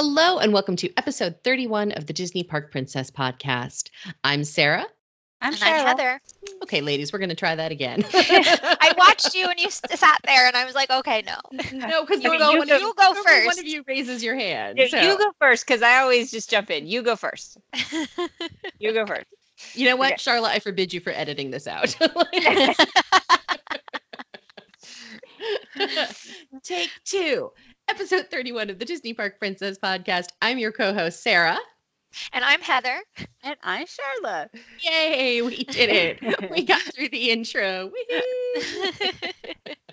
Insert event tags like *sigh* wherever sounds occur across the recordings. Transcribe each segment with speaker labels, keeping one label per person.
Speaker 1: Hello, and welcome to episode 31 of the Disney Park Princess podcast. I'm Sarah.
Speaker 2: I'm
Speaker 3: and I'm Heather.
Speaker 1: Okay, ladies, we're going to try that again. *laughs*
Speaker 3: I *laughs* watched you and you sat there, and I was like, okay, no. *laughs*
Speaker 1: no, because
Speaker 2: You-
Speaker 1: you,
Speaker 2: you
Speaker 1: one,
Speaker 2: go-
Speaker 1: of
Speaker 3: you go
Speaker 1: One
Speaker 3: first.
Speaker 1: of you raises your hand.
Speaker 2: You,
Speaker 1: so-
Speaker 2: you go first because I always just jump in. You go first. You go first.
Speaker 1: You know what,
Speaker 2: Okay.
Speaker 1: Charlotte? I forbid you for editing this out. Take two, episode 31 of the Disney Park Princess podcast. I'm your co host, Sarah.
Speaker 3: and I'm Heather.
Speaker 2: And I'm Charlotte.
Speaker 1: Yay, we did it. *laughs* we got through the intro. *laughs* *laughs*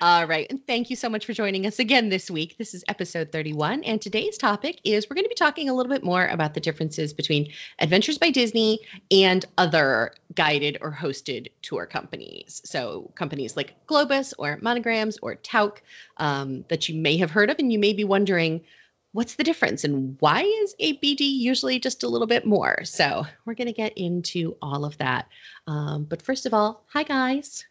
Speaker 1: All right. And thank you so much for joining us again this week. This is episode 31. And today's topic is we're going to be talking a little bit more about the differences between Adventures by Disney and other guided or hosted tour companies. So, companies like Globus or Monograms or Tauck um, that you may have heard of, and you may be wondering, what's the difference and why is ABD usually just a little bit more? So, we're going to get into all of that. Um, but first of all, hi, guys.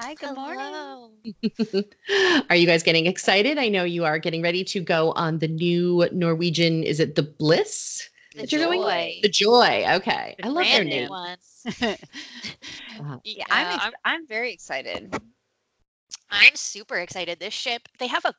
Speaker 2: Hi, good morning. *laughs*
Speaker 1: Are you guys getting excited? I know you are getting ready to go on the new Norwegian, is it the Bliss?
Speaker 3: The
Speaker 1: that you're going?
Speaker 3: Joy.
Speaker 1: The Joy. Okay.
Speaker 2: The
Speaker 1: I love their
Speaker 3: new
Speaker 1: name. Wow. *laughs*
Speaker 2: Uh, yeah, uh,
Speaker 3: I'm,
Speaker 2: ex-
Speaker 3: I'm,
Speaker 2: I'm very excited.
Speaker 3: I'm super excited. This ship, they have a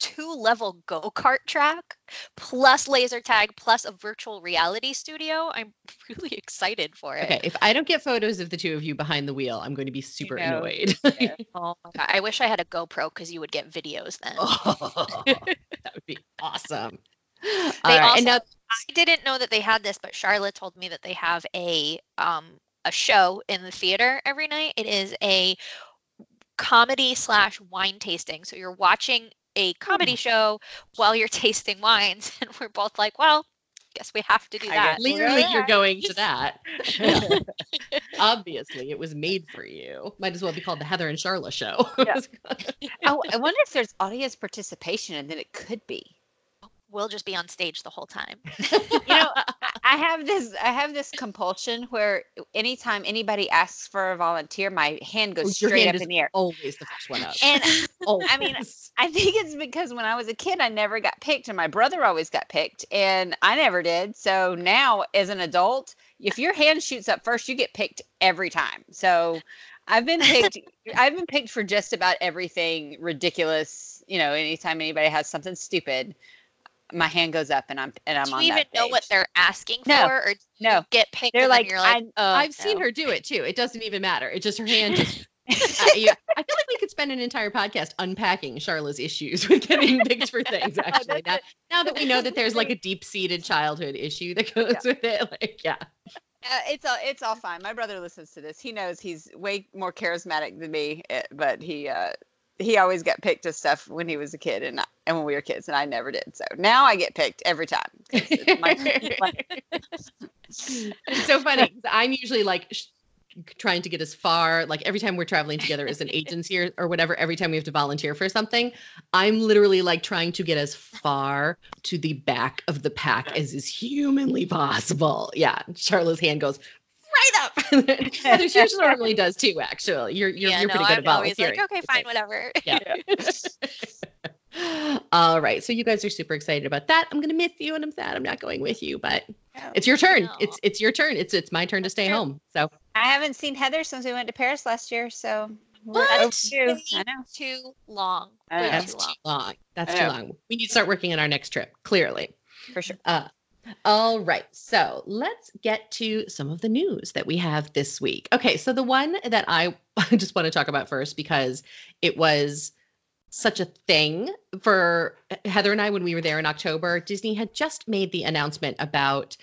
Speaker 3: two level go kart track plus laser tag plus a virtual reality studio. I'm *laughs* really excited for it.
Speaker 1: Okay. If I don't get photos of the two of you behind the wheel, I'm going to be super
Speaker 2: know.
Speaker 1: annoyed.
Speaker 2: Yeah. *laughs*
Speaker 3: Oh my god. I wish I had a GoPro because you would get videos then.
Speaker 1: Oh, *laughs* that would be awesome.
Speaker 3: They
Speaker 1: right,
Speaker 3: also,
Speaker 1: and now
Speaker 3: I didn't know that they had this, but Charlotte told me that they have a um a show in the theater every night. It is a comedy slash wine tasting. So you're watching a hmm. comedy show while you're *laughs* tasting wines, and we're both like, well, guess we have to do that.
Speaker 2: guess
Speaker 1: clearly you're *laughs* going to *laughs* that. Yeah. Obviously, it was made for you. Might as well be called the Heather and Charla show.
Speaker 2: Yeah. oh, I wonder if there's audience participation, and then it could be.
Speaker 3: We'll just be on stage the whole time.
Speaker 2: You know, I- have this. I have this compulsion where anytime anybody asks for a volunteer, my hand goes oh,
Speaker 1: Your
Speaker 2: straight
Speaker 1: hand
Speaker 2: up in the air.
Speaker 1: Always the first one up.
Speaker 2: And
Speaker 1: oh, *laughs*
Speaker 2: I mean, I think it's because when I was a kid, I never got picked, and my brother always got picked, and I never did. So now, as an adult, if your hand shoots up first, you get picked every time. So I've been picked. I've been picked for just about everything ridiculous. You know, anytime anybody has something stupid, my hand goes up, and I'm and I'm
Speaker 3: do
Speaker 2: on
Speaker 3: you even
Speaker 2: that
Speaker 3: know what they're asking
Speaker 2: No,
Speaker 3: for, or do you
Speaker 2: no.
Speaker 3: get paid.
Speaker 2: They're like,
Speaker 3: you're like,
Speaker 2: I,
Speaker 3: oh,
Speaker 1: I've seen her do it too. It doesn't even matter. It's just her hand. Just, *laughs* uh, yeah. I feel like we could spend an entire podcast unpacking Charla's issues with getting *laughs* picked for things. Actually, now, now that we know that there's like a deep-seated childhood issue that goes with it, like yeah.
Speaker 2: Uh, it's all it's all fine. My brother listens to this. He knows he's way more charismatic than me, eh, but he uh, he always got picked to stuff when he was a kid and I, and when we were kids, and I never did. So now I get picked every time. it's my- my- *laughs* *laughs*
Speaker 1: it's so funny. I'm usually like sh- trying to get as far, like every time we're traveling together as an agency or, or whatever, every time we have to volunteer for something, I'm literally like trying to get as far to the back of the pack as is humanly possible. Yeah. Charlotte's hand goes right up. Heather's yours normally does too, actually. You're you're,
Speaker 3: yeah,
Speaker 1: you're
Speaker 3: no,
Speaker 1: pretty good
Speaker 3: I'm
Speaker 1: at
Speaker 3: always
Speaker 1: volunteering.
Speaker 3: like, okay, fine, whatever. *laughs*
Speaker 1: Yeah. *laughs* All right. So you guys are super excited about that. I'm gonna miss you and I'm sad I'm not going with you, but
Speaker 2: Yeah.
Speaker 1: it's your turn.
Speaker 3: No.
Speaker 1: It's it's your turn. It's it's my turn to stay
Speaker 2: true.
Speaker 1: home. So
Speaker 2: I haven't seen Heather since we went to Paris last year, so we're
Speaker 1: What?
Speaker 2: overdue. I know.
Speaker 3: Too long.
Speaker 2: I
Speaker 3: Way
Speaker 2: know.
Speaker 1: that's
Speaker 3: too
Speaker 1: too
Speaker 3: long.
Speaker 1: long. That's too long. We need to start working on our next trip, clearly.
Speaker 2: For sure.
Speaker 1: Uh, all right. So let's get to some of the news that we have this week. Okay. So the one that I *laughs* just want to talk about first because it was such a thing for Heather and I when we were there in October. Disney had just made the announcement about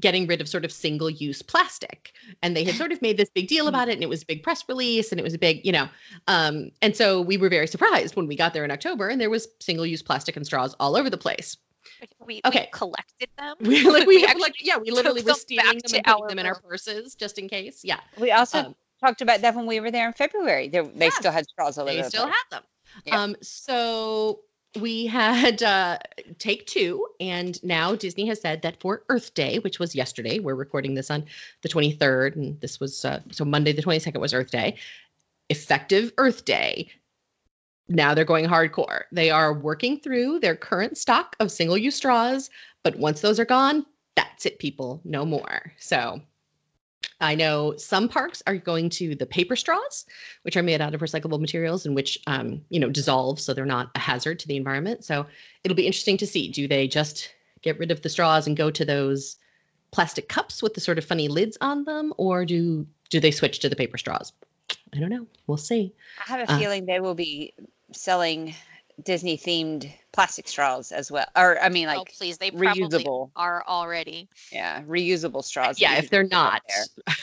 Speaker 1: getting rid of sort of single use plastic. And they had sort of made this big deal about it. And it was a big press release and it was a big, you know. Um, and so we were very surprised when we got there in October and there was single use plastic and straws all over the place.
Speaker 3: We,
Speaker 1: Okay.
Speaker 3: collected them.
Speaker 1: We like *laughs* we,
Speaker 3: We
Speaker 1: like
Speaker 3: actually
Speaker 1: yeah, we literally
Speaker 3: took
Speaker 1: were stealing
Speaker 3: back
Speaker 1: them
Speaker 3: to
Speaker 1: and putting them in our purses just in case. Yeah.
Speaker 2: We also
Speaker 1: Um,
Speaker 2: talked about that when we were there in February. They, they
Speaker 1: Yes,
Speaker 2: still had straws all over
Speaker 1: They still had them.
Speaker 2: Yeah.
Speaker 1: Um so we had uh take two and now Disney has said that for Earth Day, which was yesterday, we're recording this on the 23rd and this was uh, so Monday the 22nd was Earth Day. Effective Earth Day, now they're going hardcore. They are working through their current stock of single use straws, but once those are gone, that's it, people. No more. So I know some parks are going to the paper straws, which are made out of recyclable materials and which, um, you know, dissolve so they're not a hazard to the environment. So it'll be interesting to see. Do they just get rid of the straws and go to those plastic cups with the sort of funny lids on them, or do do they switch to the paper straws? I don't know. We'll see.
Speaker 2: I have a
Speaker 1: Uh,
Speaker 2: feeling they will be selling Disney themed plastic straws as well. Or I mean
Speaker 3: oh,
Speaker 2: like
Speaker 3: please, they probably
Speaker 2: reusable.
Speaker 3: are already.
Speaker 2: yeah, reusable straws.
Speaker 1: Yeah, if they're not. *laughs*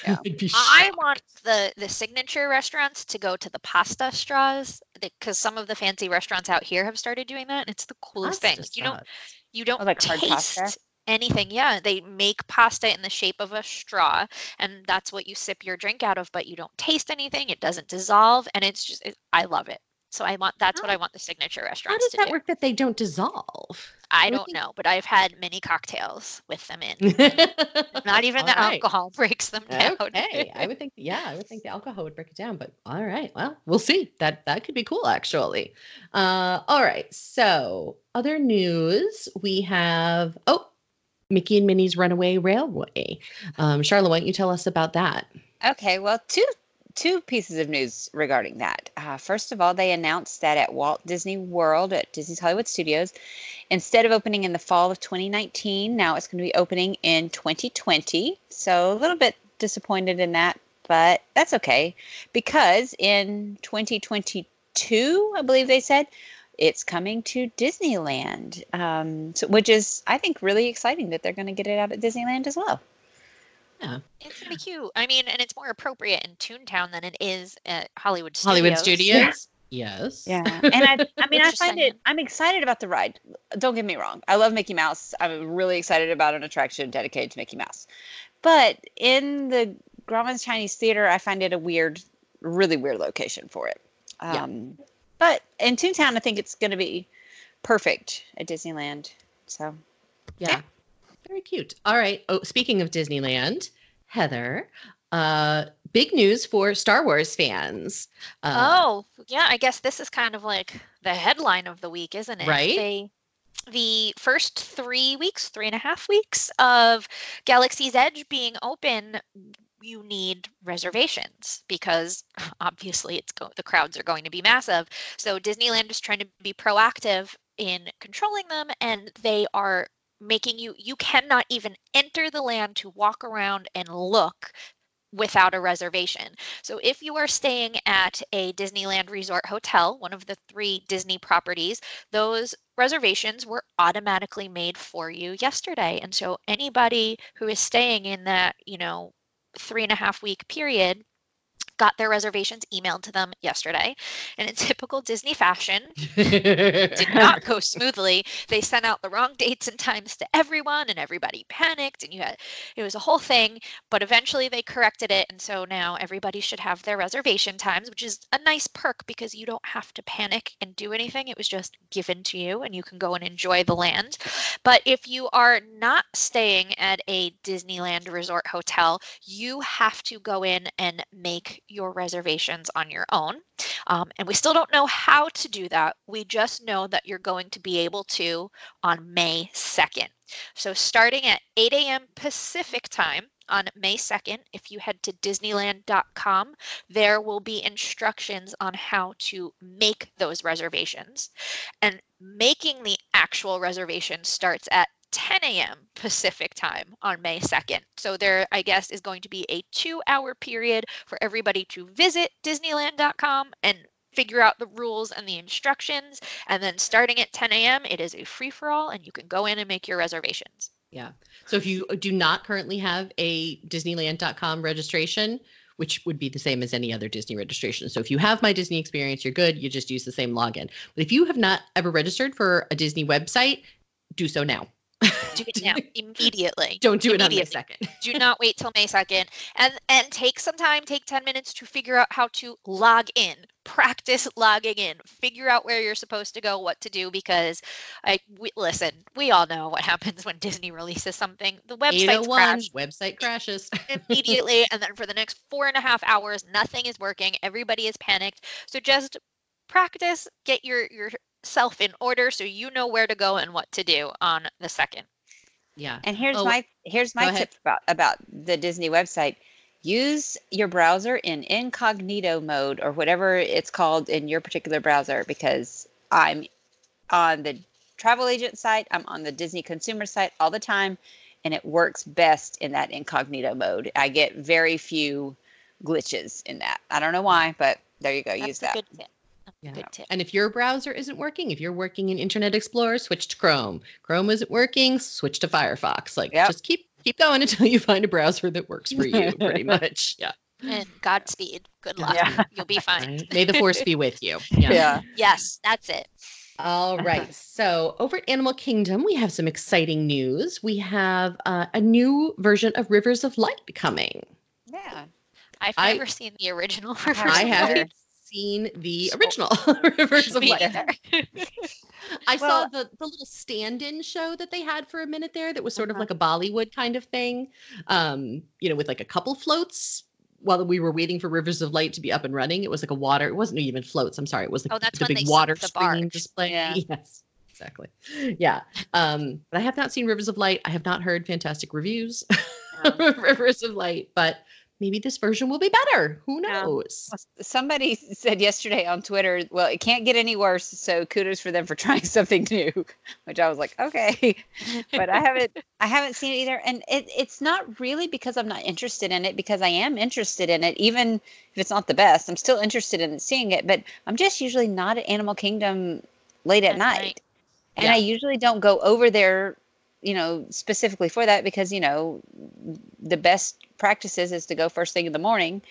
Speaker 2: Yeah.
Speaker 1: I'd be
Speaker 3: I
Speaker 1: shocked.
Speaker 3: want the the signature restaurants to go to the pasta straws because some of the fancy restaurants out here have started doing that. And it's the coolest thing.
Speaker 1: Pasta
Speaker 3: You don't you don't
Speaker 2: Oh, like hard
Speaker 3: taste
Speaker 2: pasta?
Speaker 3: anything. Yeah, they make pasta in the shape of a straw, and that's what you sip your drink out of. But you don't taste anything. It doesn't dissolve, and it's just it, I love it. So I want that's what I want the signature restaurants.
Speaker 1: How
Speaker 3: restaurants
Speaker 1: does
Speaker 3: to
Speaker 1: that
Speaker 3: do.
Speaker 1: work that they don't dissolve?
Speaker 3: I
Speaker 1: would
Speaker 3: don't
Speaker 1: think-
Speaker 3: know, but I've had many cocktails with them in. *laughs* Not even the
Speaker 1: All right.
Speaker 3: alcohol *laughs* breaks them down.
Speaker 1: Okay, I would think, yeah, I would think the alcohol would break it down, but all right, well, we'll see. That that could be cool, actually. Uh, all right, so other news we have. Oh, Mickey and Minnie's Runaway Railway. Um, Charlotte, why don't you tell us about that?
Speaker 2: Okay, well, two two pieces of news regarding that. Uh, first of all, they announced that at Walt Disney World at Disney's Hollywood Studios, instead of opening in the fall of 2019, now it's going to be opening in 2020. So a little bit disappointed in that, but that's okay because in 2022, I believe they said. It's coming to Disneyland, um, so, which is, I think, really exciting that they're going to get it out at Disneyland as well.
Speaker 3: It's gonna be cute. I mean, and it's more appropriate in Toontown than it is at Hollywood Studios.
Speaker 1: Hollywood Studios. *laughs* Yes.
Speaker 2: Yeah, and I, I mean, I find it. I'm excited about the ride. Don't get me wrong. I love Mickey Mouse. I'm really excited about an attraction dedicated to Mickey Mouse. But in the Grauman's Chinese Theater, I find it a weird, really weird location for it.
Speaker 1: Yeah.
Speaker 2: Um, But in Toontown, I think it's going to be perfect at Disneyland. So
Speaker 1: Yeah. Very cute. All right. Oh, speaking of Disneyland, Heather, uh, big news for Star Wars fans. Uh,
Speaker 3: Oh, yeah. I guess this is kind of like the headline of the week, isn't it?
Speaker 1: Right?
Speaker 3: They, the first three weeks, three and a half weeks of Galaxy's Edge being open, you need reservations because *laughs* obviously it's go- the crowds are going to be massive. So Disneyland is trying to be proactive in controlling them, and they are making you you cannot even enter the land to walk around and look without a reservation. So if you are staying at a Disneyland Resort Hotel, one of the three Disney properties, those reservations were automatically made for you yesterday. And so anybody who is staying in that, you know, three and a half week period got their reservations emailed to them yesterday. And in *laughs* typical Disney fashion, did not *laughs* go smoothly. They sent out the wrong dates and times to everyone, and everybody panicked, and you had it was a whole thing. But eventually, they corrected it, and so now everybody should have their reservation times, which is a nice perk because you don't have to panic and do anything. It was just given to you, and you can go and enjoy the land. But if you are not staying at a Disneyland Resort hotel, you have to go in and make your reservations on your own. Um, and we still don't know how to do that. We just know that you're going to be able to on May 2nd. So, starting at 8 a.m. Pacific time on May 2nd, if you head to Disneyland.com, there will be instructions on how to make those reservations. And making the actual reservation starts at 10 a.m. Pacific time on May 2nd. So there, I guess, is going to be a two hour period for everybody to visit Disneyland.com and figure out the rules and the instructions. And then starting at 10 a.m., it is a free for all and you can go in and make your reservations.
Speaker 1: Yeah. So if you do not currently have a Disneyland.com registration, which would be the same as any other Disney registration. So if you have My Disney Experience, you're good. You just use the same login. But if you have not ever registered for a Disney website, do so now.
Speaker 3: Do it now, *laughs* immediately.
Speaker 1: Don't do it on May 2nd.
Speaker 3: do not wait till May 2nd and and take some time take 10 minutes to figure out how to log in practice logging in figure out where you're supposed to go what to do because I we, listen we all know what *laughs* happens when Disney releases something the website
Speaker 1: 801
Speaker 3: crashed
Speaker 1: website crashes. *laughs*
Speaker 3: immediately and then for the next four and a half hours nothing is working everybody is panicked so just practice, get your your yourself in order so you know where to go and what to do on the second.
Speaker 1: Yeah.
Speaker 2: And here's
Speaker 1: Oh,
Speaker 2: my here's
Speaker 1: go
Speaker 2: my
Speaker 1: ahead.
Speaker 2: tip about about the Disney website. Use your browser in incognito mode or whatever it's called in your particular browser because I'm on the travel agent site, I'm on the Disney consumer site all the time and it works best in that incognito mode. I get very few glitches in that. I don't know why, but there you go.
Speaker 3: That's
Speaker 2: use
Speaker 3: a
Speaker 2: that.
Speaker 3: Good tip. That's a
Speaker 1: Yeah.
Speaker 3: Good tip.
Speaker 1: And if your browser isn't working, if you're working in Internet Explorer, switch to Chrome. Chrome isn't working, switch to Firefox. Like
Speaker 2: Yep.
Speaker 1: just keep keep going *laughs* until you find a browser that works for you, pretty *laughs* much. Yeah.
Speaker 3: And Godspeed. Good luck.
Speaker 2: Yeah.
Speaker 3: You'll be fine.
Speaker 1: Right? May the force be with you. *laughs* Yeah.
Speaker 2: Yeah.
Speaker 3: Yes, that's it.
Speaker 1: All right. So over at Animal Kingdom, we have some exciting news. We have uh, a new version of Rivers of Light coming.
Speaker 2: Yeah.
Speaker 3: I've
Speaker 1: I-
Speaker 3: never seen the original.
Speaker 2: I
Speaker 3: Rivers
Speaker 1: I
Speaker 3: of
Speaker 2: haven't
Speaker 3: Light.
Speaker 1: haven't seen the original *laughs* Rivers of Light. *laughs* I saw the the little stand-in show that they had for a minute there that was sort of
Speaker 2: Uh-huh.
Speaker 1: like a Bollywood kind of thing. Um, you know, with like a couple floats while we were waiting for Rivers of Light to be up and running. It was like a water, it wasn't even floats, I'm sorry. It was like
Speaker 3: Oh, that's
Speaker 1: the big water screen display.
Speaker 2: Yeah. *laughs*
Speaker 1: Yes. Exactly. Yeah. Um, but I have not seen Rivers of Light. I have not heard fantastic reviews
Speaker 2: Um,
Speaker 1: of Rivers of Light, but maybe this version will be better. Who
Speaker 2: Yeah.
Speaker 1: knows?
Speaker 2: Somebody said yesterday on Twitter, well, it can't get any worse. So kudos for them for *laughs* trying something new, which I was like, okay, *laughs* but I haven't, I haven't seen it either. And it, it's not really because I'm not interested in it, because I am interested in it, even if it's not the best. I'm still interested in seeing it, but I'm just usually not at Animal Kingdom late at
Speaker 3: At
Speaker 2: night,
Speaker 3: night.
Speaker 2: and
Speaker 1: Yeah.
Speaker 2: I usually don't go over there, you know, specifically for that because you know, the best practices is to go first thing in the morning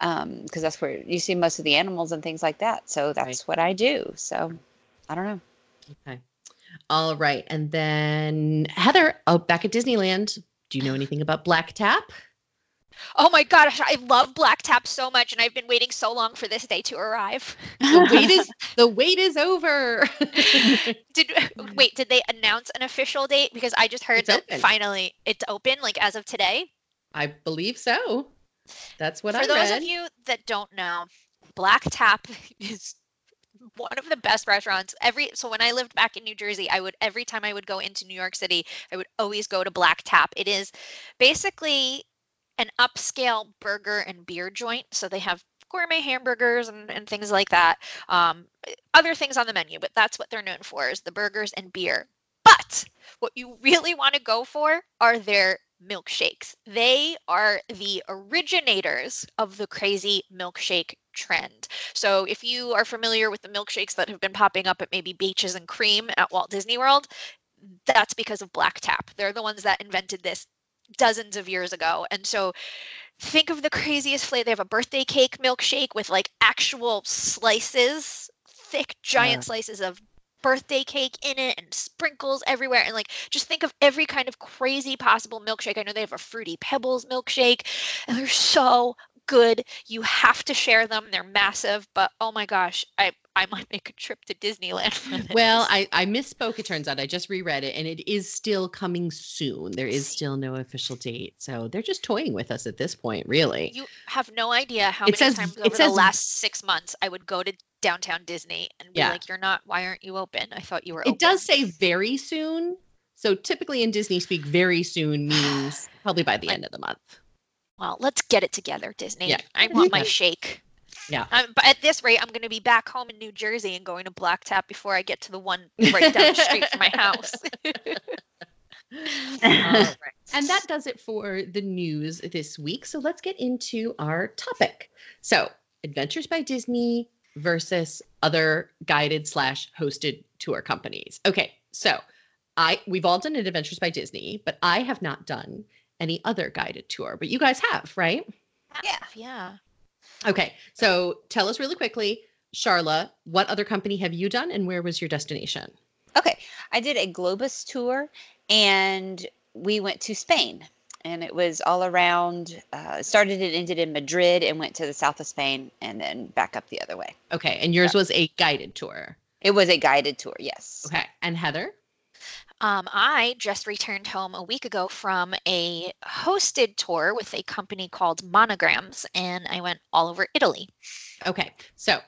Speaker 2: um, because that's where you see most of the animals and things like that. So that's what I do. So I don't know.
Speaker 1: Okay. All right. And then Heather, oh, back at Disneyland. Do you know anything about Black Tap?
Speaker 3: Oh my gosh, I love Black Tap so much, and I've been waiting so long for this day to arrive.
Speaker 1: The wait is the wait is over. *laughs*
Speaker 3: Did wait? Did they announce an official date? Because I just heard
Speaker 1: It's
Speaker 3: that
Speaker 1: open.
Speaker 3: finally it's open, like as of today.
Speaker 1: I believe so. That's what
Speaker 3: For
Speaker 1: I For
Speaker 3: those
Speaker 1: read.
Speaker 3: of you that don't know, Black Tap is one of the best restaurants. Every so when I lived back in New Jersey, I would every time I would go into New York City, I would always go to Black Tap. It is basically an upscale burger and beer joint. So they have gourmet hamburgers and, and things like that. Um, other things on the menu, but that's what they're known for is the burgers and beer. But what you really want to go for are their milkshakes. They are the originators of the crazy milkshake trend. So if you are familiar with the milkshakes that have been popping up at maybe Beaches and Cream at Walt Disney World, that's because of Black Tap. They're the ones that invented this dozens of years ago. And so think of the craziest flavor. They have a birthday cake milkshake with like actual slices, thick, giant
Speaker 1: Yeah.
Speaker 3: slices of birthday cake in it and sprinkles everywhere. And like just think of every kind of crazy possible milkshake. I know they have a fruity pebbles milkshake, and they're so good. You have to share them. They're massive, but oh my gosh, I I might make a trip to Disneyland.
Speaker 1: Well, I, I misspoke. It turns out I just reread it, and it is still coming soon. There is still no official date, so they're just toying with us at this point, really.
Speaker 3: You have no idea how
Speaker 1: It
Speaker 3: many
Speaker 1: says-
Speaker 3: times
Speaker 1: it
Speaker 3: over the last six months I would go to downtown Disney and be
Speaker 1: Yeah.
Speaker 3: like, "You're not. Why aren't you open? I thought you were."
Speaker 1: It
Speaker 3: open."
Speaker 1: does say very soon. So typically in Disney speak, very soon *sighs* means probably by the
Speaker 3: Like-
Speaker 1: end of the month.
Speaker 3: Well, let's get it together, Disney.
Speaker 1: Yeah.
Speaker 3: I want my shake.
Speaker 1: Yeah.
Speaker 3: Um, but at this rate, I'm going to be back home in New Jersey and going to Black Tap before I get to the one right down the street from my *laughs* house.
Speaker 1: All right. *laughs* And that does it for the news this week. So let's get into our topic. So, Adventures by Disney versus other guided slash hosted tour companies. Okay, so I we've all done an Adventures by Disney, but I have not done any other guided tour. But you guys have, right?
Speaker 2: Yeah.
Speaker 3: Yeah.
Speaker 1: Okay, so tell us really quickly, Charla, what other company have you done, and where was your destination?
Speaker 2: Okay. I did a Globus tour and we went to Spain. And it was all around, uh, started and ended in Madrid and went to the south of Spain and then back up the other way.
Speaker 1: Okay, and yours was a guided tour.
Speaker 2: It was a guided tour, yes.
Speaker 1: Okay, and Heather.
Speaker 3: Um, I just returned home a week ago from a hosted tour with a company called Monograms, and I went all over Italy.
Speaker 1: Okay, so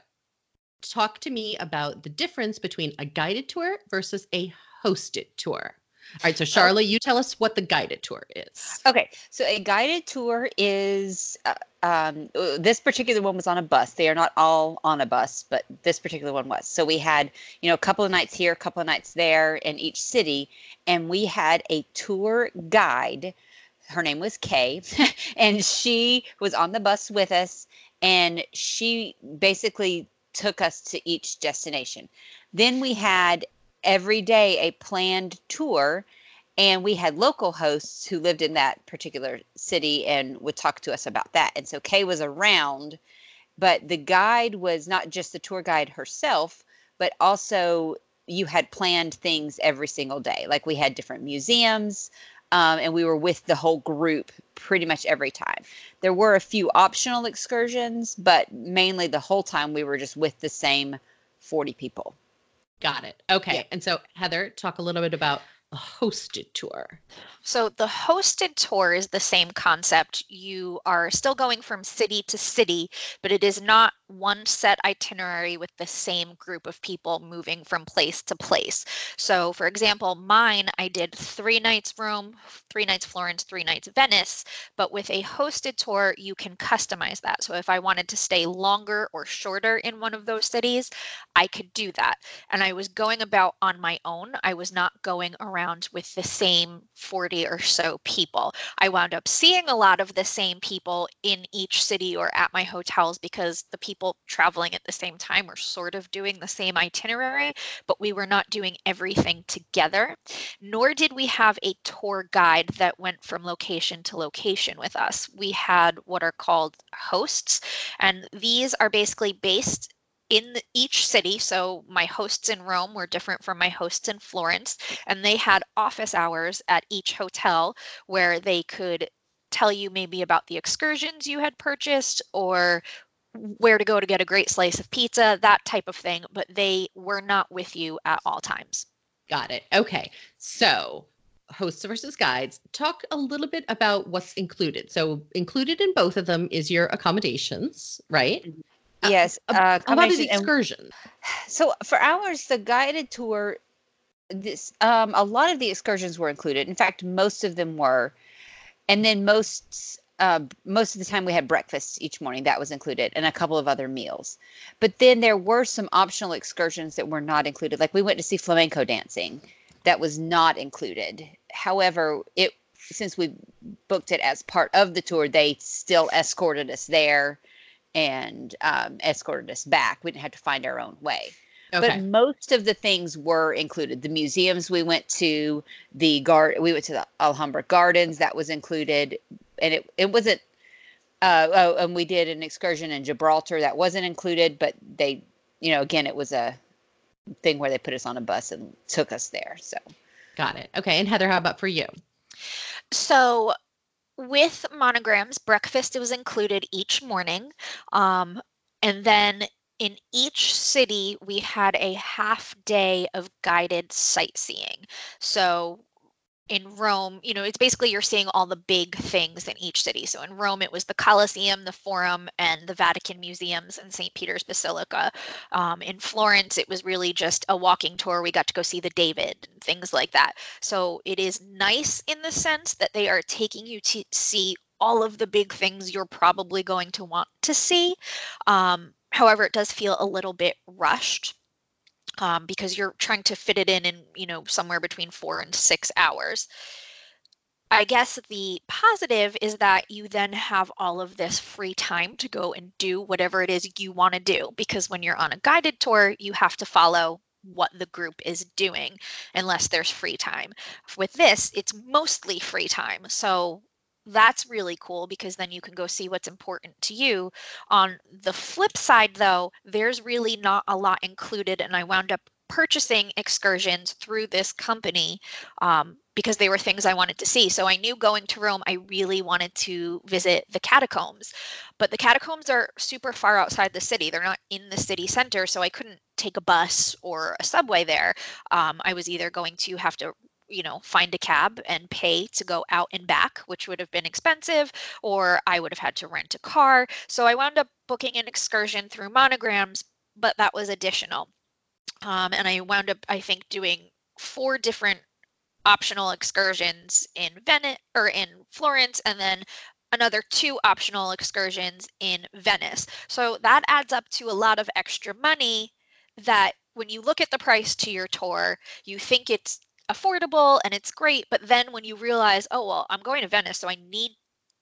Speaker 1: talk to me about the difference between a guided tour versus a hosted tour. All right, so Charlotte, you tell us what the guided tour is.
Speaker 2: Okay, so a guided tour is uh, um, uh, this particular one was on a bus. They are not all on a bus, but this particular one was. So we had, you know, a couple of nights here, a couple of nights there in each city, and we had a tour guide. Her name was Kay, *laughs* and she was on the bus with us, and she basically took us to each destination. Then we had every day a planned tour and we had local hosts who lived in that particular city and would talk to us about that and so kay was around but the guide was not just the tour guide herself but also you had planned things every single day like we had different museums um, and we were with the whole group pretty much every time. There were a few optional excursions but mainly the whole time we were just with the same 40 people
Speaker 1: Got it. Okay. Yeah. And so, Heather, talk a little bit about hosted tour.
Speaker 3: So the hosted tour is the same concept. You are still going from city to city, but it is not one set itinerary with the same group of people moving from place to place. So, for example, mine, I did three nights Rome, three nights Florence, three nights Venice. But with a hosted tour, you can customize that. So, if I wanted to stay longer or shorter in one of those cities, I could do that. And I was going about on my own. I was not going around with the same 40 or so people. I wound up seeing a lot of the same people in each city or at my hotels because the people traveling at the same time were sort of doing the same itinerary, but we were not doing everything together. Nor did we have a tour guide that went from location to location with us. We had what are called hosts, and these are basically based in each city. So my hosts in Rome were different from my hosts in Florence, and they had office hours at each hotel where they could tell you maybe about the excursions you had purchased or where to go to get a great slice of pizza, that type of thing, but they were not with you at all times.
Speaker 1: Got it. Okay. So, hosts versus guides, talk a little bit about what's included. So, included in both of them is your accommodations, right?
Speaker 2: Mm-hmm. Yes.
Speaker 1: Uh, how about the excursion?
Speaker 2: So, for ours, the guided tour, this um, a lot of the excursions were included. In fact, most of them were, and then most uh, most of the time we had breakfast each morning that was included and a couple of other meals but then there were some optional excursions that were not included like we went to see flamenco dancing that was not included however it since we booked it as part of the tour they still escorted us there and um, escorted us back we didn't have to find our own way Okay. But most of the things were included. The museums we went to, the guard we went to the Alhambra Gardens that was included and it it wasn't. Uh, oh, and we did an excursion in Gibraltar that wasn't included, but they, you know, again, it was a thing where they put us on a bus and took us there. So,
Speaker 1: got it. Okay, and Heather, how about for you?
Speaker 3: So, with monograms, breakfast was included each morning, um, and then in each city we had a half day of guided sightseeing. So in Rome, you know, it's basically you're seeing all the big things in each city. So in Rome, it was the Colosseum, the Forum, and the Vatican museums and St. Peter's Basilica. Um, in Florence, it was really just a walking tour. We got to go see the David and things like that. So it is nice in the sense that they are taking you to see all of the big things you're probably going to want to see. Um, however, it does feel a little bit rushed um, because you're trying to fit it in in you know somewhere between four and six hours. I guess the positive is that you then have all of this free time to go and do whatever it is you want to do because when you're on a guided tour you have to follow what the group is doing unless there's free time. With this it's mostly free time so that's really cool because then you can go see what's important to you. On the flip side, though, there's really not a lot included, and I wound up purchasing excursions through this company um, because they were things I wanted to see. So I knew going to Rome, I really wanted to visit the catacombs. But the catacombs are super far outside the city. They're not in the city center. So I couldn't take a bus or a subway there. Um, I was either going to have to you know, find a cab and pay to go out and back, which would have been expensive, or I would have had to rent a car. So I wound up booking an excursion through Monograms but that was additional. Um, and I wound up, I think, doing four different optional excursions in Venice or in Florence, and then another two optional excursions in Venice. So that adds up to a lot of extra money that when you look at the price to your tour, you think it's affordable and it's great, but then when you realize, oh, well, I'm going to Venice, so I need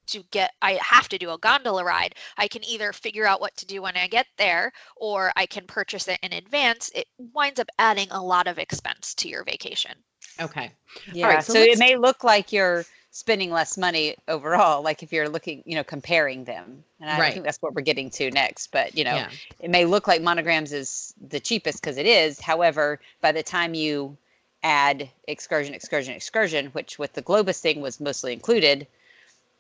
Speaker 3: to get I have to do a gondola ride. I can either figure out what to do when I get there or I can purchase it in advance. It winds up adding a lot of expense to your vacation.
Speaker 1: Okay.
Speaker 2: Yeah. Right, so, so it may look like you're spending less money overall, like if you're looking, you know, comparing them. And I right. think that's what we're getting to next. But, you know, yeah. it may look like monograms is the cheapest because it is. However, by the time you add excursion, excursion, excursion, which with the Globus thing was mostly included,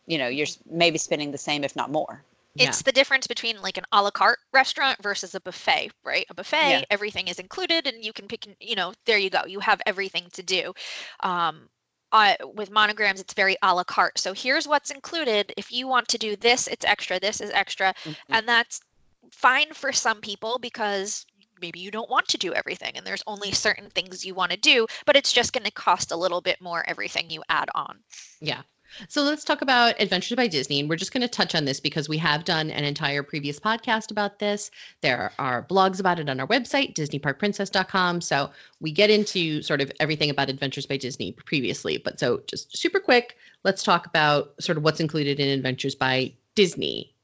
Speaker 2: you know, you're maybe spending the same, if not more.
Speaker 3: It's yeah. the difference between like an a la carte restaurant versus a buffet, right? A buffet, yeah. everything is included and you can pick, you know, there you go. You have everything to do. Um, uh, with monograms, it's very a la carte. So here's what's included. If you want to do this, it's extra. This is extra. Mm-hmm. And that's fine for some people because maybe you don't want to do everything and there's only certain things you want to do, but it's just going to cost a little bit more everything you add on.
Speaker 1: Yeah. So let's talk about Adventures by Disney. And we're just going to touch on this because we have done an entire previous podcast about this. There are blogs about it on our website, DisneyParkPrincess.com. So we get into sort of everything about Adventures by Disney previously. But so just super quick, let's talk about sort of what's included in Adventures by Disney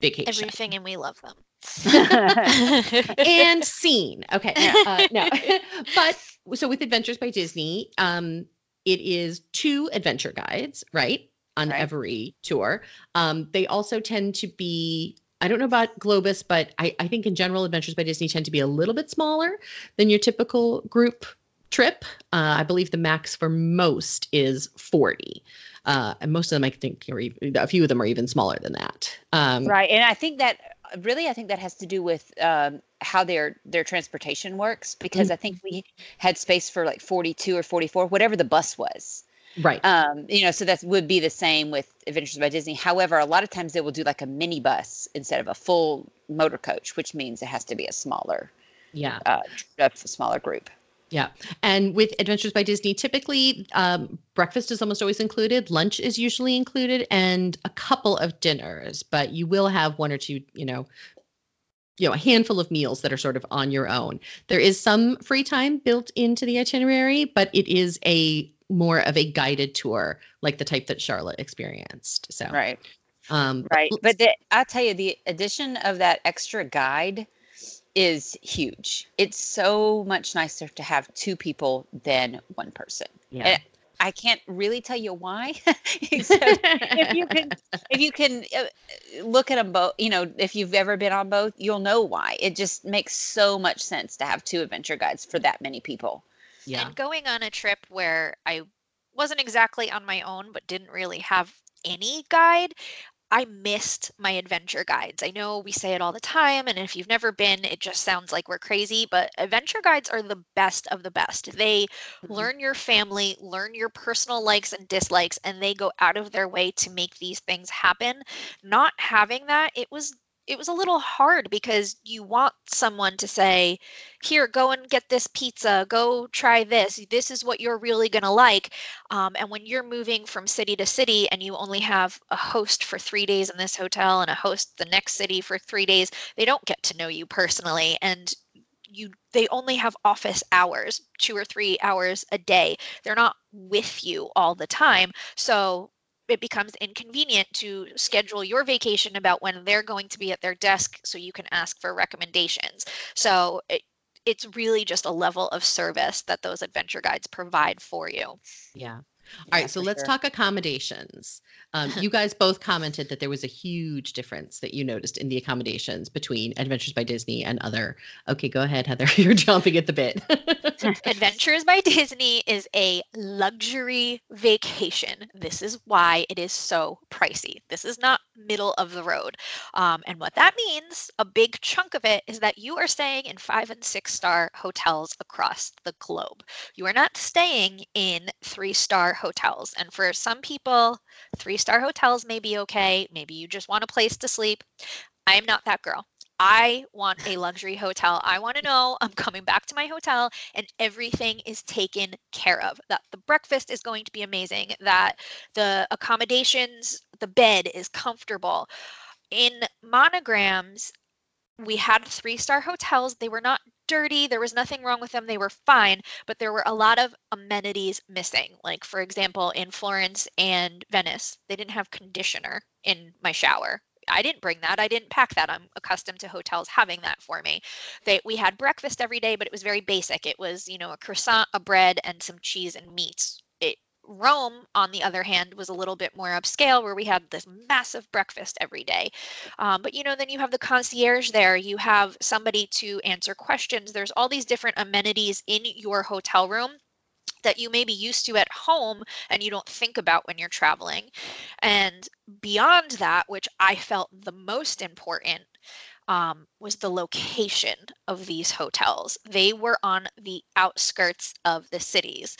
Speaker 1: vacation.
Speaker 3: Everything, and we love them. *laughs*
Speaker 1: and scene. Okay. Uh, no. *laughs* *laughs* but so with Adventures by Disney, um, it is two adventure guides, right? On right. every tour. Um, they also tend to be I don't know about Globus, but I, I, think in general, Adventures by Disney tend to be a little bit smaller than your typical group trip. Uh, I believe the max for most is 40. Uh, and most of them, I think, are even, a few of them are even smaller than that.
Speaker 2: Um, right. And I think that really, I think that has to do with um, how their their transportation works because mm-hmm. I think we had space for like 42 or 44, whatever the bus was.
Speaker 1: Right.
Speaker 2: Um, you know, so that would be the same with Adventures by Disney. However, a lot of times they will do like a mini bus instead of a full motor coach, which means it has to be a smaller,
Speaker 1: yeah,
Speaker 2: uh, a smaller group.
Speaker 1: Yeah. And with Adventures by Disney, typically um, breakfast is almost always included, lunch is usually included, and a couple of dinners, but you will have one or two, you know, you know, a handful of meals that are sort of on your own. There is some free time built into the itinerary, but it is a more of a guided tour, like the type that Charlotte experienced. So
Speaker 2: right, um, right. But the, I'll tell you, the addition of that extra guide is huge. It's so much nicer to have two people than one person. Yeah. And I can't really tell you why. *laughs* *laughs* if you can, if you can uh, look at them both, you know, if you've ever been on both, you'll know why. It just makes so much sense to have two adventure guides for that many people.
Speaker 3: Yeah. And going on a trip where I wasn't exactly on my own, but didn't really have any guide, I missed my adventure guides. I know we say it all the time, and if you've never been, it just sounds like we're crazy, but adventure guides are the best of the best. They mm-hmm. learn your family, learn your personal likes and dislikes, and they go out of their way to make these things happen. Not having that, it was it was a little hard because you want someone to say, "Here, go and get this pizza. Go try this. This is what you're really gonna like." Um, and when you're moving from city to city and you only have a host for three days in this hotel and a host the next city for three days, they don't get to know you personally, and you they only have office hours two or three hours a day they're not with you all the time so it becomes inconvenient to schedule your vacation about when they're going to be at their desk so you can ask for recommendations. So it, it's really just a level of service that those adventure guides provide for you.
Speaker 1: Yeah. All yeah, right, so let's sure. talk accommodations. Um, you *laughs* guys both commented that there was a huge difference that you noticed in the accommodations between Adventures by Disney and other. Okay, go ahead, Heather. *laughs* You're jumping at the bit. *laughs*
Speaker 3: Adventures by Disney is a luxury vacation. This is why it is so pricey. This is not middle of the road. Um, and what that means, a big chunk of it, is that you are staying in five and six star hotels across the globe. You are not staying in three star hotels. And for some people, three star hotels may be okay. Maybe you just want a place to sleep. I am not that girl. I want a luxury hotel. I want to know I'm coming back to my hotel and everything is taken care of. That the breakfast is going to be amazing, that the accommodations, the bed is comfortable. In monograms, we had three star hotels. They were not dirty. There was nothing wrong with them. They were fine, but there were a lot of amenities missing. Like, for example, in Florence and Venice, they didn't have conditioner in my shower. I didn't bring that. I didn't pack that. I'm accustomed to hotels having that for me. They we had breakfast every day, but it was very basic. It was, you know, a croissant, a bread, and some cheese and meats. It Rome, on the other hand, was a little bit more upscale where we had this massive breakfast every day. Um, but you know, then you have the concierge there, you have somebody to answer questions. There's all these different amenities in your hotel room that you may be used to at home and you don't think about when you're traveling. And beyond that, which I felt the most important, um, was the location of these hotels. They were on the outskirts of the cities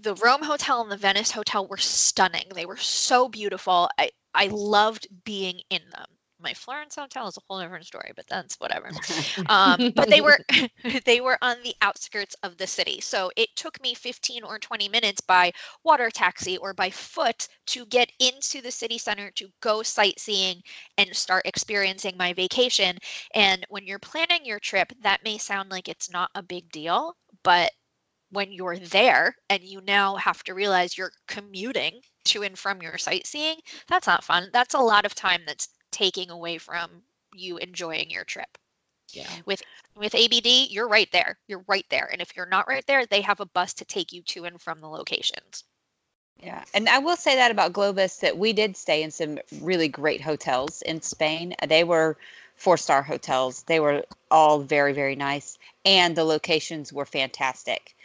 Speaker 3: the Rome Hotel and the Venice Hotel were stunning. They were so beautiful. I, I loved being in them. My Florence hotel is a whole different story, but that's whatever. *laughs* Um, but they were *laughs* *laughs* they were on the outskirts of the city, so it took me 15 or 20 minutes by water taxi or by foot to get into the city center to go sightseeing and start experiencing my vacation. And when you're planning your trip, that may sound like it's not a big deal, but when you're there and you now have to realize you're commuting to and from your sightseeing, that's not fun. That's a lot of time that's taking away from you enjoying your trip.
Speaker 1: Yeah.
Speaker 3: With with ABD, you're right there. You're right there. And if you're not right there, they have a bus to take you to and from the locations.
Speaker 2: Yeah. And I will say that about Globus that we did stay in some really great hotels in Spain. They were four star hotels. They were all very, very nice. And the locations were fantastic.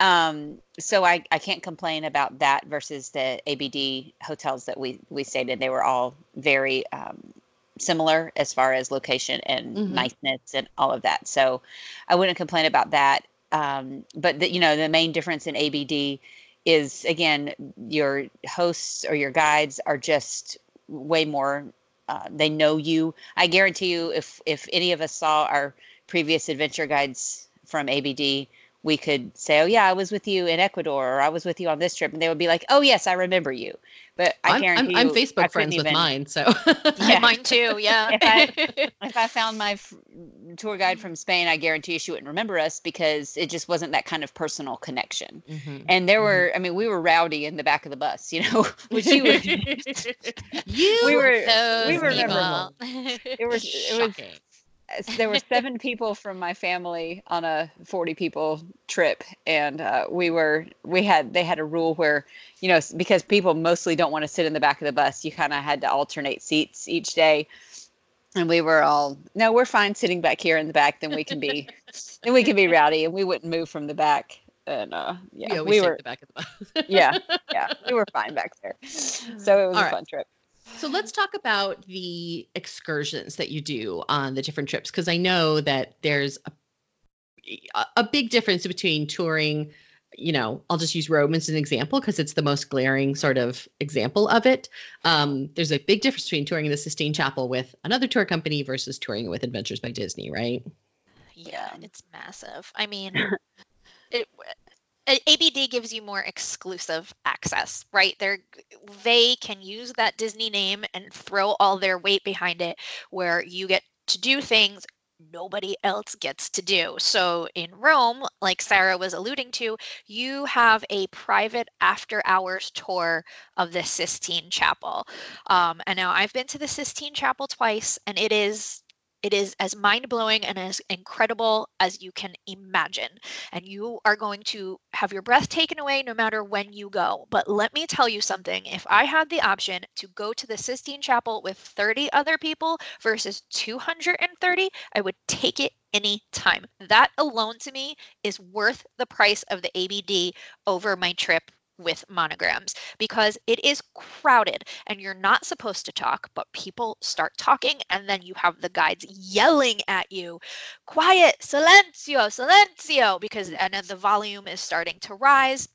Speaker 2: Um, so I, I can't complain about that versus the ABD hotels that we, we stayed in. They were all very um, similar as far as location and mm-hmm. niceness and all of that. So I wouldn't complain about that. Um, but the, you know, the main difference in ABD is again, your hosts or your guides are just way more, uh, they know you. I guarantee you, if, if any of us saw our previous adventure guides from ABD, we could say, "Oh yeah, I was with you in Ecuador, or I was with you on this trip," and they would be like, "Oh yes, I remember you." But I
Speaker 1: I'm,
Speaker 2: guarantee
Speaker 1: I'm,
Speaker 2: you,
Speaker 1: I'm Facebook
Speaker 2: I
Speaker 1: friends
Speaker 2: even,
Speaker 1: with mine, so *laughs* *laughs*
Speaker 3: yeah. mine too. Yeah.
Speaker 2: if, I, if I found my f- tour guide from Spain, I guarantee you she wouldn't remember us because it just wasn't that kind of personal connection. Mm-hmm. And there mm-hmm. were, I mean, we were rowdy in the back of the bus, you know, *laughs* which you were.
Speaker 3: you
Speaker 2: we were.
Speaker 3: we
Speaker 2: were
Speaker 3: memorable.
Speaker 2: It was. It was there were seven people from my family on a 40 people trip and uh, we were we had they had a rule where you know because people mostly don't want to sit in the back of the bus you kind of had to alternate seats each day and we were all no we're fine sitting back here in the back then we can be *laughs* then we can be rowdy and we wouldn't move from the back and uh yeah
Speaker 1: we,
Speaker 2: we were
Speaker 1: the back of the bus.
Speaker 2: Yeah yeah we were *laughs* fine back there. So it was all a right. fun trip
Speaker 1: so let's talk about the excursions that you do on the different trips because I know that there's a, a big difference between touring you know, I'll just use Rome as an example because it's the most glaring sort of example of it. Um, there's a big difference between touring the Sistine Chapel with another tour company versus touring it with Adventures by Disney, right?
Speaker 3: Yeah, it's massive. I mean, *laughs* it, ABD gives you more exclusive access, right? They they can use that Disney name and throw all their weight behind it where you get to do things nobody else gets to do. So in Rome, like Sarah was alluding to, you have a private after hours tour of the Sistine Chapel. Um, and now I've been to the Sistine Chapel twice, and it is it is as mind blowing and as incredible as you can imagine. And you are going to have your breath taken away no matter when you go. But let me tell you something if I had the option to go to the Sistine Chapel with 30 other people versus 230, I would take it any time. That alone to me is worth the price of the ABD over my trip with monograms because it is crowded and you're not supposed to talk, but people start talking and then you have the guides yelling at you, quiet, silencio, silencio, because and the volume is starting to rise.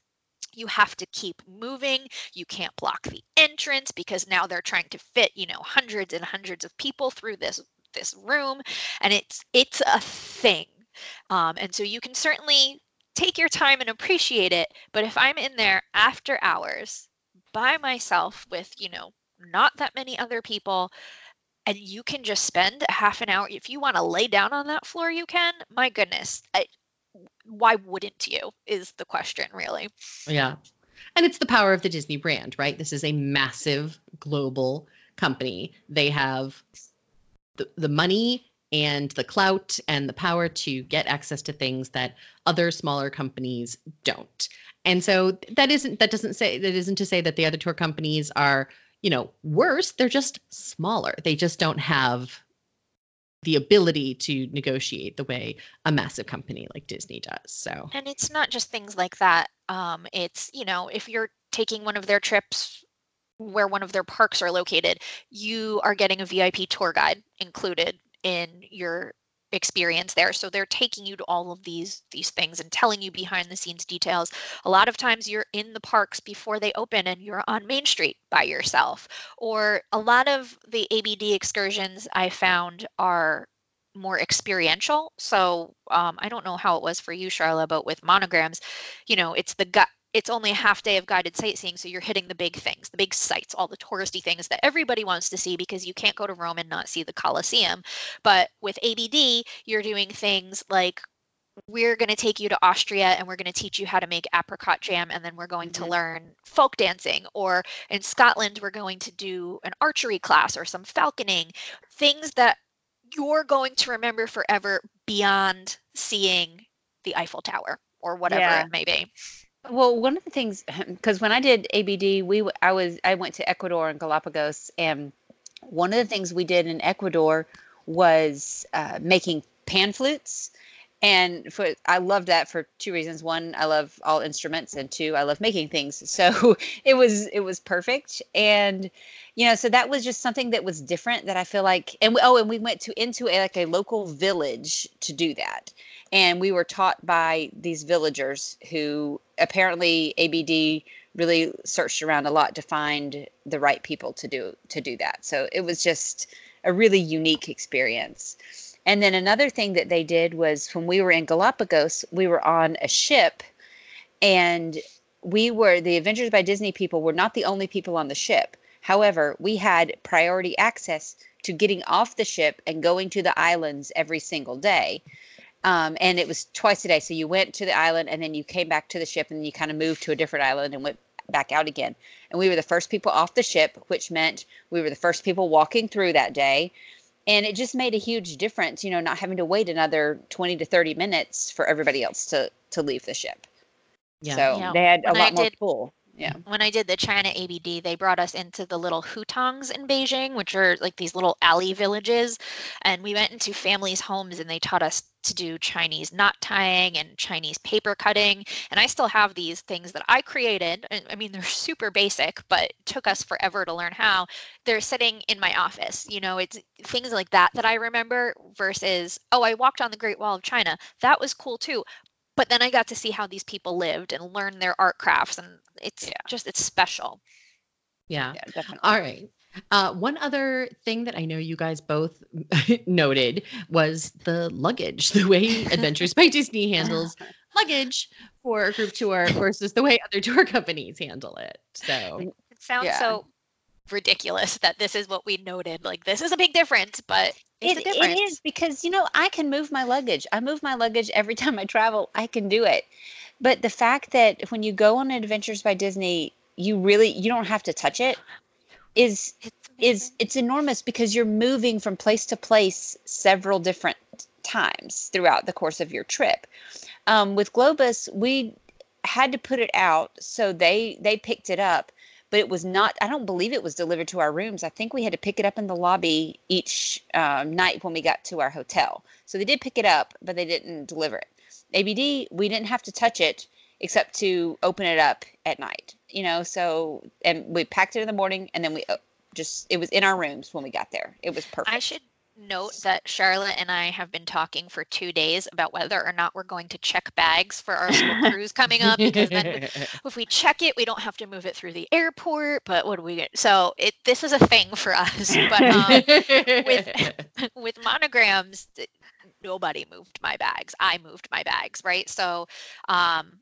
Speaker 3: You have to keep moving. You can't block the entrance because now they're trying to fit you know hundreds and hundreds of people through this this room and it's it's a thing. Um, and so you can certainly take your time and appreciate it but if i'm in there after hours by myself with you know not that many other people and you can just spend half an hour if you want to lay down on that floor you can my goodness I, why wouldn't you is the question really.
Speaker 1: Yeah. And it's the power of the disney brand right? This is a massive global company. They have the, the money and the clout and the power to get access to things that other smaller companies don't and so that isn't that doesn't say that isn't to say that the other tour companies are you know worse they're just smaller they just don't have the ability to negotiate the way a massive company like Disney does. So,
Speaker 3: and it's not just things like that. Um, it's you know, if you're taking one of their trips where one of their parks are located, you are getting a VIP tour guide included in your experience there. So they're taking you to all of these these things and telling you behind the scenes details. A lot of times you're in the parks before they open and you're on main street by yourself. Or a lot of the abd excursions i found are more experiential. So um, i don't know how it was for you charla but with monograms you know it's the gut it's only a half day of guided sightseeing so you're hitting the big things the big sites all the touristy things that everybody wants to see because you can't go to rome and not see the colosseum but with abd you're doing things like we're going to take you to austria and we're going to teach you how to make apricot jam and then we're going mm-hmm. to learn folk dancing or in scotland we're going to do an archery class or some falconing things that you're going to remember forever beyond seeing the eiffel tower or whatever yeah. it may be
Speaker 2: well, one of the things, *clears throat* because when I did ABD, we I was I went to Ecuador and Galapagos, and one of the things we did in Ecuador was uh, making pan flutes. And for I love that for two reasons. One, I love all instruments, and two, I love making things. *laughs* So it was it was perfect. And you know, so that was just something that was different that I feel like. And we, oh, and we went to into a, like a local village to do that and we were taught by these villagers who apparently ABD really searched around a lot to find the right people to do to do that. So it was just a really unique experience. And then another thing that they did was when we were in Galapagos, we were on a ship and we were the Adventures by Disney people were not the only people on the ship. However, we had priority access to getting off the ship and going to the islands every single day. Um, and it was twice a day. So you went to the island and then you came back to the ship and you kind of moved to a different island and went back out again. And we were the first people off the ship, which meant we were the first people walking through that day. And it just made a huge difference, you know, not having to wait another 20 to 30 minutes for everybody else to to leave the ship. Yeah. So yeah. they had a when lot I more did, pull. Yeah.
Speaker 3: When I did the China ABD, they brought us into the little hutongs in Beijing, which are like these little alley villages. And we went into families' homes and they taught us to do Chinese knot tying and Chinese paper cutting. And I still have these things that I created. I mean, they're super basic, but took us forever to learn how. They're sitting in my office. You know, it's things like that that I remember versus, oh, I walked on the Great Wall of China. That was cool too but then I got to see how these people lived and learn their art crafts, and it's yeah. just it's special.
Speaker 1: Yeah. yeah definitely. All right. Uh, one other thing that I know you guys both *laughs* noted was the luggage, *laughs* the way Adventures by Disney handles *laughs* luggage for a group tour versus the way other tour companies handle it. So
Speaker 3: it sounds yeah. so ridiculous *laughs* that this is what we noted. Like this is a big difference, but
Speaker 2: it's it, it is because you know I can move my luggage. I move my luggage every *laughs* time I travel. I can do it. But the fact that when you go on Adventures by Disney, you really you don't have to touch it is is it's enormous because you're moving from place to place several different times throughout the course of your trip. Um, with Globus, we had to put it out, so they they picked it up but it was not i don't believe it was delivered to our rooms. I think we had to pick it up in the lobby each um, night when we got to our hotel. So they did pick it up but they didn't deliver it. Abd we didn't have to touch it except to open it up at night you know? So and we packed it in the morning and then we uh, just it was in our rooms when we got there. It was perfect.
Speaker 3: i should note that Charlotte and I have been talking for two days about whether or not we're going to check bags for our school *laughs* cruise coming up because then *laughs* if we check it, we don't have to move it through the airport. But what do we get? So it this is a thing for us. *laughs* But um, with with monograms, nobody moved my bags. I moved my bags, right? So um,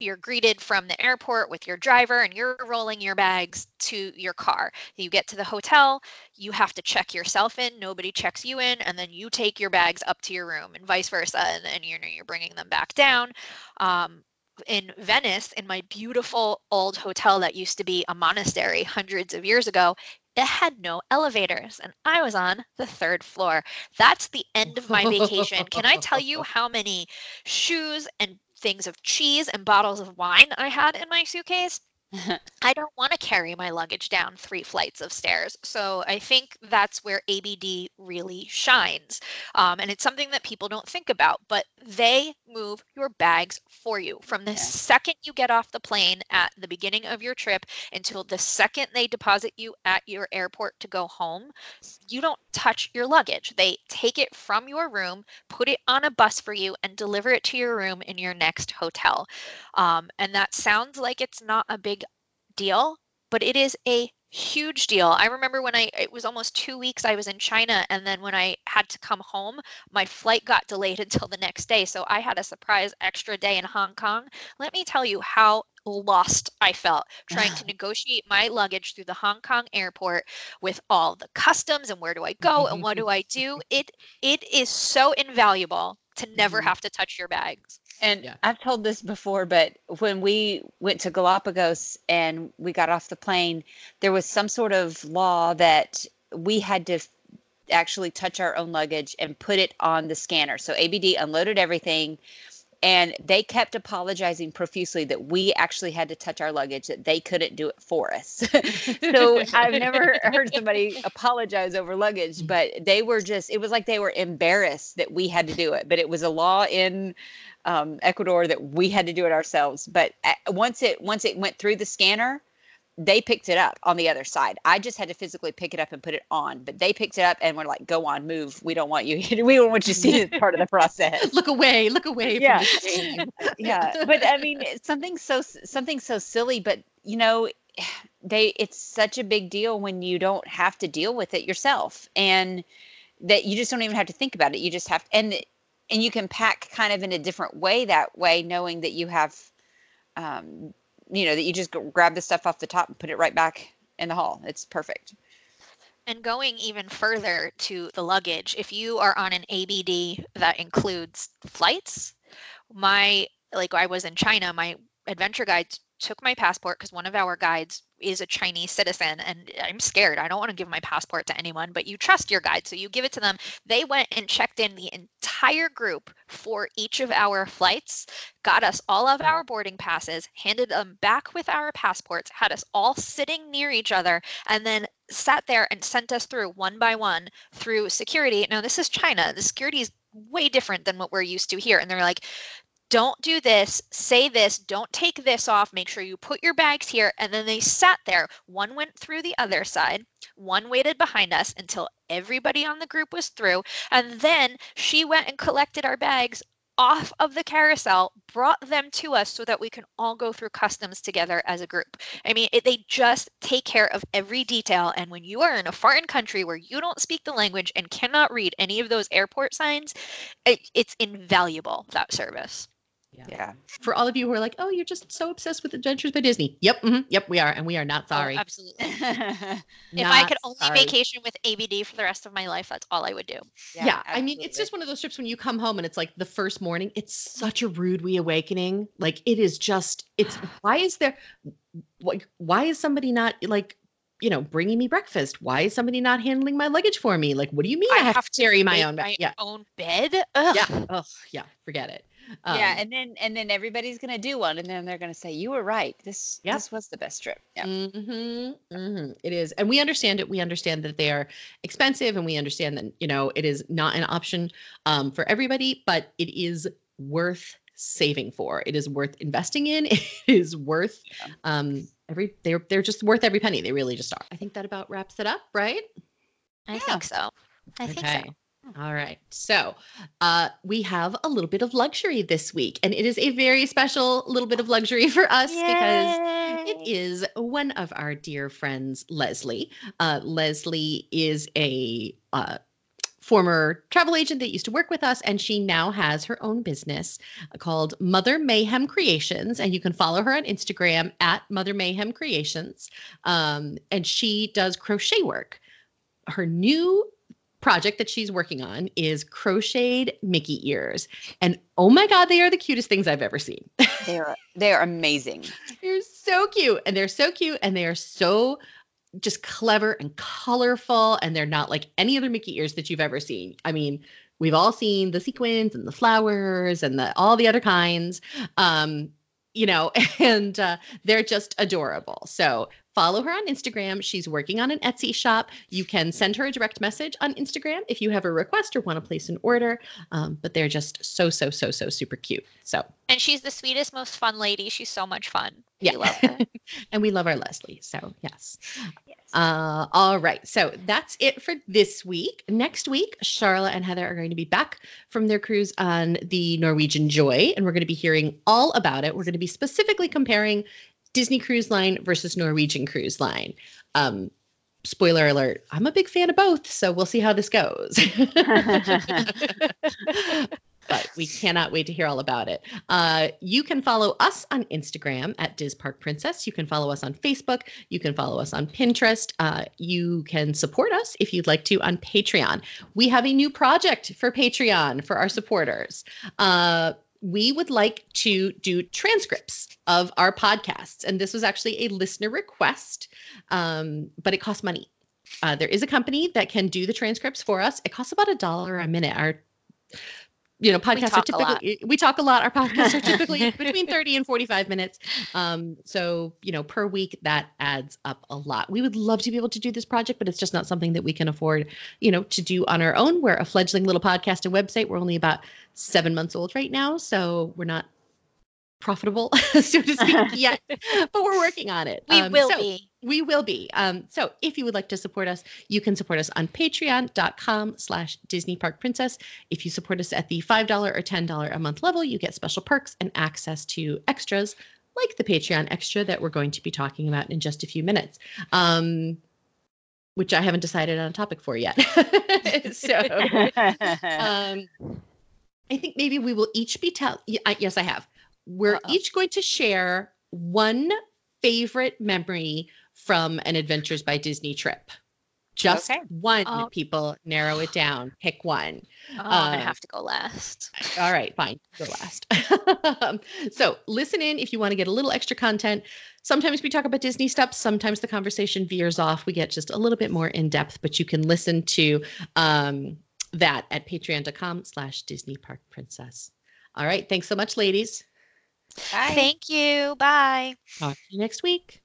Speaker 3: you're greeted from the airport with your driver and you're rolling your bags to your car. You get to the hotel, you have to check yourself in, nobody checks you in, and then you take your bags up to your room and vice versa. And then you're, you're bringing them back down. Um, in Venice, in my beautiful old hotel that used to be a monastery hundreds of years ago, it had no elevators and I was on the third floor. That's the end of my vacation. Can I tell you *laughs* how many shoes and things of cheese and bottles of wine I had in my suitcase. *laughs* I don't want to carry my luggage down three flights of stairs. So I think that's where ABD really shines. Um, and it's something that people don't think about, but they move your bags for you from the second you get off the plane at the beginning of your trip until the second they deposit you at your airport to go home. You don't touch your luggage. They take it from your room, put it on a bus for you, and deliver it to your room in your next hotel. Um, and that sounds like it's not a big deal, but it is a huge deal. I remember when I it was almost 2 weeks I was in China and then when I had to come home, my flight got delayed *laughs* until the next day. So I had a surprise extra day in Hong Kong. Let me tell you how lost I felt trying to *sighs* negotiate my luggage through the Hong Kong airport with all the customs and where do I go and what do I do? *laughs* It it is so invaluable to never
Speaker 2: Mhm.
Speaker 3: have to touch your bags.
Speaker 2: And
Speaker 1: Yeah.
Speaker 2: I've told this before, but when we went to Galapagos and we got off the plane, there was some sort of law that we had to actually touch our own luggage and put it on the scanner. So ABD unloaded everything and they kept apologizing profusely that we actually had to touch our luggage, that they couldn't do it for us. *laughs* so I've never heard somebody *laughs* apologize over luggage, but they were just, it was like they were embarrassed that we had to do it. But it was a law in um, Ecuador that we had to do it ourselves. But once it once it went through the scanner, they picked it up on the other side. I just had to physically pick it up and put it on, but they picked it up and were like, "Go on, move. We don't want you. *laughs* we don't want you to see this part of the process." *laughs*
Speaker 1: look away, look away
Speaker 2: Yeah.
Speaker 1: from the *laughs*
Speaker 2: yeah, but I mean, something so something so silly, but you know, they it's such a big deal when you don't have to deal with it yourself, and that you just don't even have to think about it. You just have and and you can pack kind of in a different way that way, knowing that you have, um, you know, that you just grab the stuff off the top and put it right back in the hall. It's perfect.
Speaker 3: And going even further to the luggage, if you are on an ABD that includes flights, my like I was in China, my adventure guides took my passport because one of our guides is a Chinese citizen and I'm scared. I don't want to give my passport to anyone, but you trust your guide, so you give it to them. They went and checked in the entire group for each of our flights, got us all of our boarding passes, handed them back with our passports, had us all sitting near each other, and then sat there and sent us through one by one through security. Now, this is China. The security is way different than what we're used to here. And they're like, don't do this, say this, don't take this off, make sure you put your bags here. And then they sat there. One went through the other side, one waited behind us until everybody on the group was through. And then she went and collected our bags off of the carousel, brought them to us so that we can all go through customs together as a group. I mean, it, they just take care of every detail. And when you are in a foreign country where you don't speak the language and cannot read any of those airport signs, it, it's invaluable, that service.
Speaker 2: Yeah. yeah.
Speaker 1: For all of you who are like, "Oh, you're just so obsessed with Adventures by Disney." Yep, mhm, yep, we are, and we are not
Speaker 3: Oh,
Speaker 1: sorry.
Speaker 3: absolutely. *laughs* If I could only
Speaker 1: sorry.
Speaker 3: vacation with ABD for the rest of my life, that's all I would do.
Speaker 1: Yeah, I mean, it's just one of those trips when you come home and it's like the first morning. It's such a rude reawakening. Like it is just. It's why is there? Like why is somebody not like? You know, bringing me breakfast. Why is somebody not handling my luggage for me? Like, what do you mean? I, have, to carry my own. bag?
Speaker 3: my
Speaker 1: yeah,
Speaker 3: own bed. Ugh.
Speaker 1: yeah. Oh, yeah. Forget it.
Speaker 2: yeah,
Speaker 1: Um,
Speaker 2: and then and then everybody's gonna do one, and then they're gonna say, "You were right. This
Speaker 1: Yep.
Speaker 2: this was the best trip." Yeah.
Speaker 1: mm-hmm, mm-hmm. It is, and we understand it. We understand that they are expensive, and we understand that you know it is not an option um, for everybody, but it is worth saving for. It is worth investing in. *laughs* It is worth
Speaker 2: Yeah.
Speaker 1: um, every. They're they're just worth every penny. They really just are. I think that about wraps it up, right?
Speaker 3: I
Speaker 2: Yeah.
Speaker 3: think so. I think so.
Speaker 1: All right. So uh, we have a little bit of luxury this week, and it is a very special little bit of luxury for us because it is one of our dear friends, Leslie. Uh, Leslie is a uh, former travel agent that used to work with us, and she now has her own business called Mother Mayhem Creations. And you can follow her on Instagram at Mother Mayhem Creations. Um, and she does crochet work. Her new project that she's working on is crocheted Mickey ears. And oh my God, they are the cutest things I've ever seen.
Speaker 2: They're they're amazing. *laughs*
Speaker 1: They're so cute and they're so cute and they are so just clever and colorful and they're not like any other Mickey ears that you've ever seen. I mean, we've all seen the sequins and the flowers and the all the other kinds. Um, you know, *laughs* and uh, they're just adorable. So follow her on Instagram. She's working on an Etsy shop. You can send her a direct message on Instagram if you have a request or want to place an order. Um, but they're just so, so, so, so super cute. So
Speaker 3: And she's the sweetest, most fun lady. She's so much fun.
Speaker 1: yeah,
Speaker 3: We love her. *laughs*
Speaker 1: and we love our Leslie. So yes.
Speaker 3: yes.
Speaker 1: Uh, all right. So that's it for this week. Next week, Charlotte and Heather are going to be back from their cruise on the Norwegian Joy, and we're going to be hearing all about it. We're going to be specifically comparing Disney Cruise Line versus Norwegian Cruise Line. Um, spoiler alert, I'm a big fan of both, so we'll see how this goes. *laughs* but we cannot wait to hear all about it. Uh, you can follow us on Instagram at Diz Park Princess. You can follow us on Facebook. You can follow us on Pinterest. Uh, you can support us if you'd like to on Patreon. We have a new project for Patreon for our supporters. Uh, we would like to do transcripts of our podcasts. And this was actually a listener request, um, but it costs money. Uh, there is a company that can do the transcripts for us. It costs about a dollar a minute. Our you know podcasts are typically we talk a lot. Our podcasts are typically *laughs* between 30 and 45 minutes. Um so you know per week that adds up a lot. We would love to be able to do this project but it's just not something that we can afford you know to do on our own. We're a fledgling little podcast and website. We're only about seven months old right now so we're not profitable *laughs* so to speak *laughs* yet but we're working on it
Speaker 3: we
Speaker 1: Um,
Speaker 3: will
Speaker 1: so-
Speaker 3: be.
Speaker 1: we will be. Um, so if you would like to support us, you can support us on patreon.com slash Disney Park Princess. If you support us at the $5 or $10 a month level, you get special perks and access to extras like the Patreon extra that we're going to be talking about in just a few minutes. Um, which I haven't decided on a topic for yet. *laughs* so um, I think maybe we will each be tell. I- Yes, I have. We're
Speaker 3: Uh-oh.
Speaker 1: each going to share one favorite memory from an Adventures by Disney trip. Just
Speaker 2: Okay.
Speaker 1: one.
Speaker 3: Oh.
Speaker 1: People narrow it down. Pick one.
Speaker 3: Oh, I'm
Speaker 1: uh,
Speaker 3: gonna have to go last.
Speaker 1: All right, fine. Go last. Um, *laughs* so listen in if you want to get a little extra content. Sometimes we talk about Disney stuff. Sometimes the conversation veers off. We get just a little bit more in depth, but you can listen to um, that at patreon.com slash Disney Park Princess. All right. Thanks so much, ladies.
Speaker 2: Bye.
Speaker 3: Thank you. Bye.
Speaker 1: Talk to you next week.